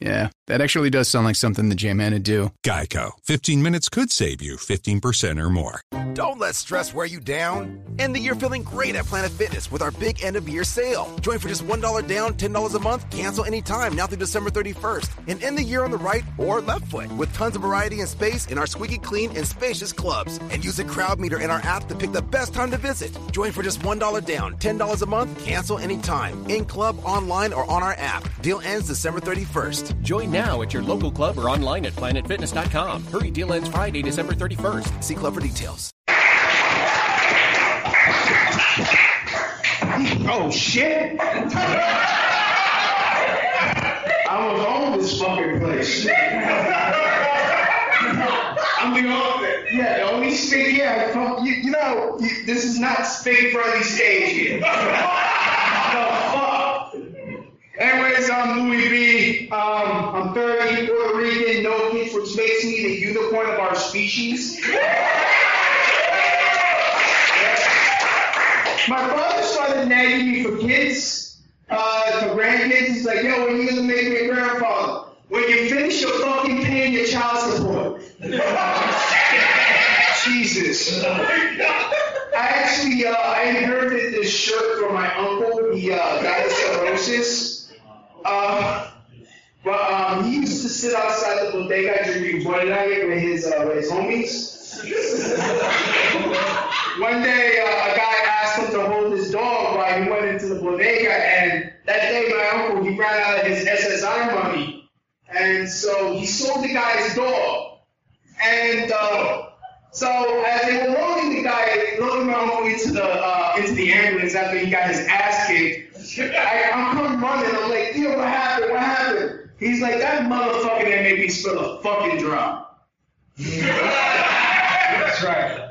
yeah, that actually does sound like something the J-Man would do. Geico. 15 minutes could save you 15% or more. Don't let stress wear you down. End the year feeling great at Planet Fitness with our big end of year sale. Join for just $1 down, $10 a month, cancel anytime now through December 31st, and end the year on the right or left foot with tons of variety and space in our squeaky clean and spacious clubs. And use a crowd meter in our app to pick the best time to visit. Join for just $1 down, $10 a month, cancel anytime. In club, online, or on our app. Deal ends December 31st. Join now at your local club or online at planetfitness.com. Hurry, deal ends Friday, December 31st. See club for details. Oh shit! I was on this fucking place. I'm the only, yeah, the only speak, yeah, you, you know, you, this is not speak friendly stage here. Anyways, I'm Louie Bee. Um, I'm 30, Puerto Rican, no kids, which makes me the unicorn of our species. My father started nagging me for kids, uh, for grandkids. He's like, yo, when you gonna make me a grandfather? When you finish your fucking paying your child support. Jesus. I actually, uh, I inherited this shirt from my uncle. He uh, died of cirrhosis. Uh, but um, he used to sit outside the bodega drinking Light with his, uh, with his homies. One day, uh, a guy asked him to hold his dog while he went into the bodega, and that day, my uncle he ran out of his SSI money, and so he sold the guy's dog. And uh, so as they were loading the guy, loading my uncle into the uh, into the ambulance after he got his ass kicked, I, I'm coming running. I'm like, yo, what happened? What happened? He's like, that motherfucker that made me spill a fucking drop. That's right.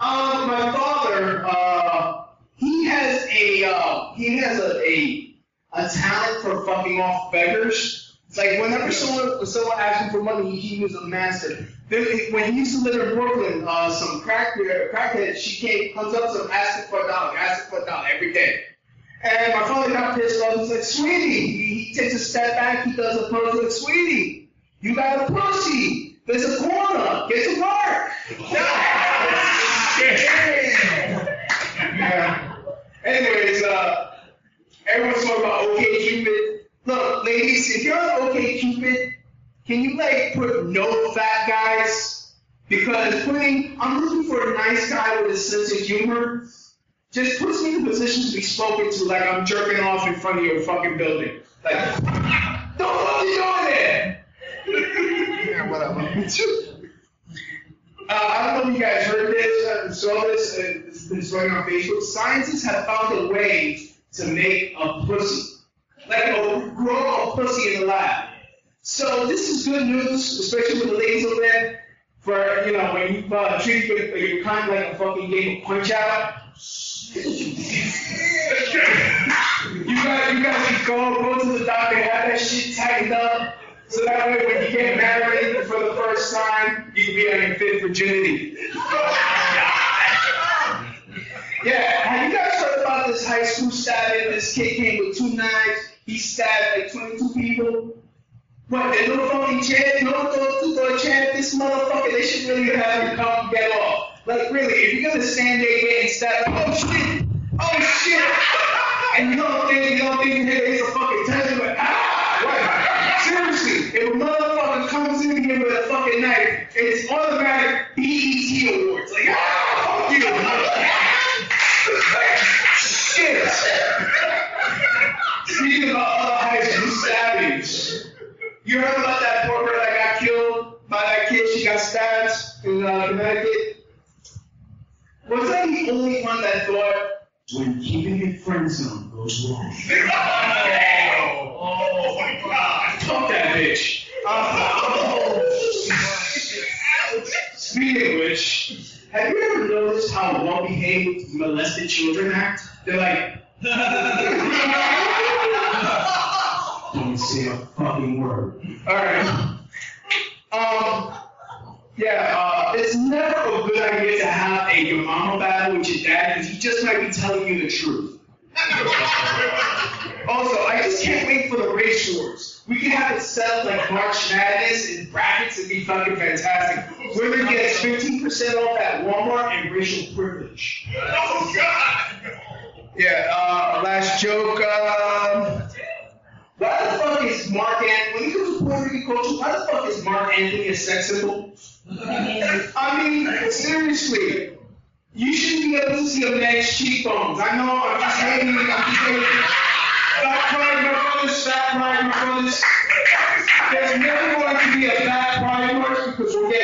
Um, my father, uh, he has a uh, he has a, a a talent for fucking off beggars. It's like whenever someone when someone asks him for money, he was a master. Then, when he used to live in Brooklyn, uh, some crack crackhead, she came comes up to him asking for a dollar, asking for a dollar every day. And my father got pissed off. He's like, sweetie, he, he takes a step back, he does a pose like, sweetie, you got a pussy. There's a corner. Get to work. yeah. Anyways, uh, everyone's talking about OkCupid. Look, ladies, if you're on OkCupid, can you like put no fat guys? Because putting, I'm looking for a nice guy with a sense of humor. Just puts me in a position to be spoken to like I'm jerking off in front of your fucking building. Like, the fuck you doing there? yeah, whatever. Uh, I don't know if you guys heard this, uh, saw this, uh, it's been going on Facebook. Scientists have found a way to make a pussy, like a, grow a pussy in the lab. So this is good news, especially for the ladies over there. For you know, when you uh, treat your, your kind like a fucking game of punch out. Guys, you guys can go go to the doctor, have that shit tightened up. So that way, when you get married for the first time, you can be on your fifth virginity. yeah, have you guys heard about this high school stabbing? This kid came with two knives. He stabbed like 22 people. What, they no fucking chance, no to chance this motherfucker, they should really have him come get off. Like, really, if you're gonna stand there getting stabbed, oh shit, oh shit, and you don't think, you don't think it's a fucking touch, but ah, right. Seriously, if a motherfucker comes in here with a fucking knife, it's automatic BET awards. Like, ah, fuck you. Shit. Speaking of other high school stabbings, you heard about that poor girl that got killed by that kid? She got stabbed in uh, Connecticut. Was I the only one that thought when keeping it friend zone goes wrong? oh, oh my God! Fuck that bitch. Oh. Speaking of which, have notice how well-behaved molested children act? They're like, don't say a fucking word. All right. Um. Yeah. Uh, it's never a good idea to have a truth. also, I just can't wait for the race wars. We can have it set up like March Madness and brackets and be fucking fantastic. Women get 15% off at Walmart and racial privilege. Oh God! Yeah. Uh, last joke. Um, why the fuck is Marc Anthony, when he comes to Puerto Rican culture, why the fuck is Marc Anthony a sex symbol? I mean, seriously, you shouldn't be able to see a man's cheekbones. I know, I'm just hating, I'm just hating. Stop crying, my brothers, stop crying, my brothers. There's never going to be a bad pride march because we'll get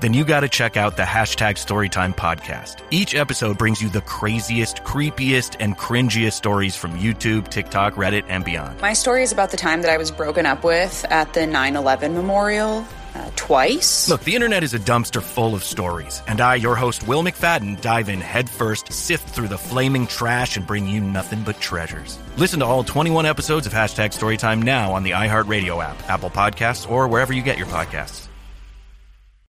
Then you got to check out the hashtag Storytime podcast. Each episode brings you the craziest, creepiest, and cringiest stories from YouTube, TikTok, Reddit, and beyond. My story is about the time that I was broken up with at the 9 11 memorial uh, twice. Look, the internet is a dumpster full of stories, and I, your host, Will McFadden, dive in headfirst, sift through the flaming trash, and bring you nothing but treasures. Listen to all 21 episodes of Hashtag Storytime now on the iHeartRadio app, Apple Podcasts, or wherever you get your podcasts.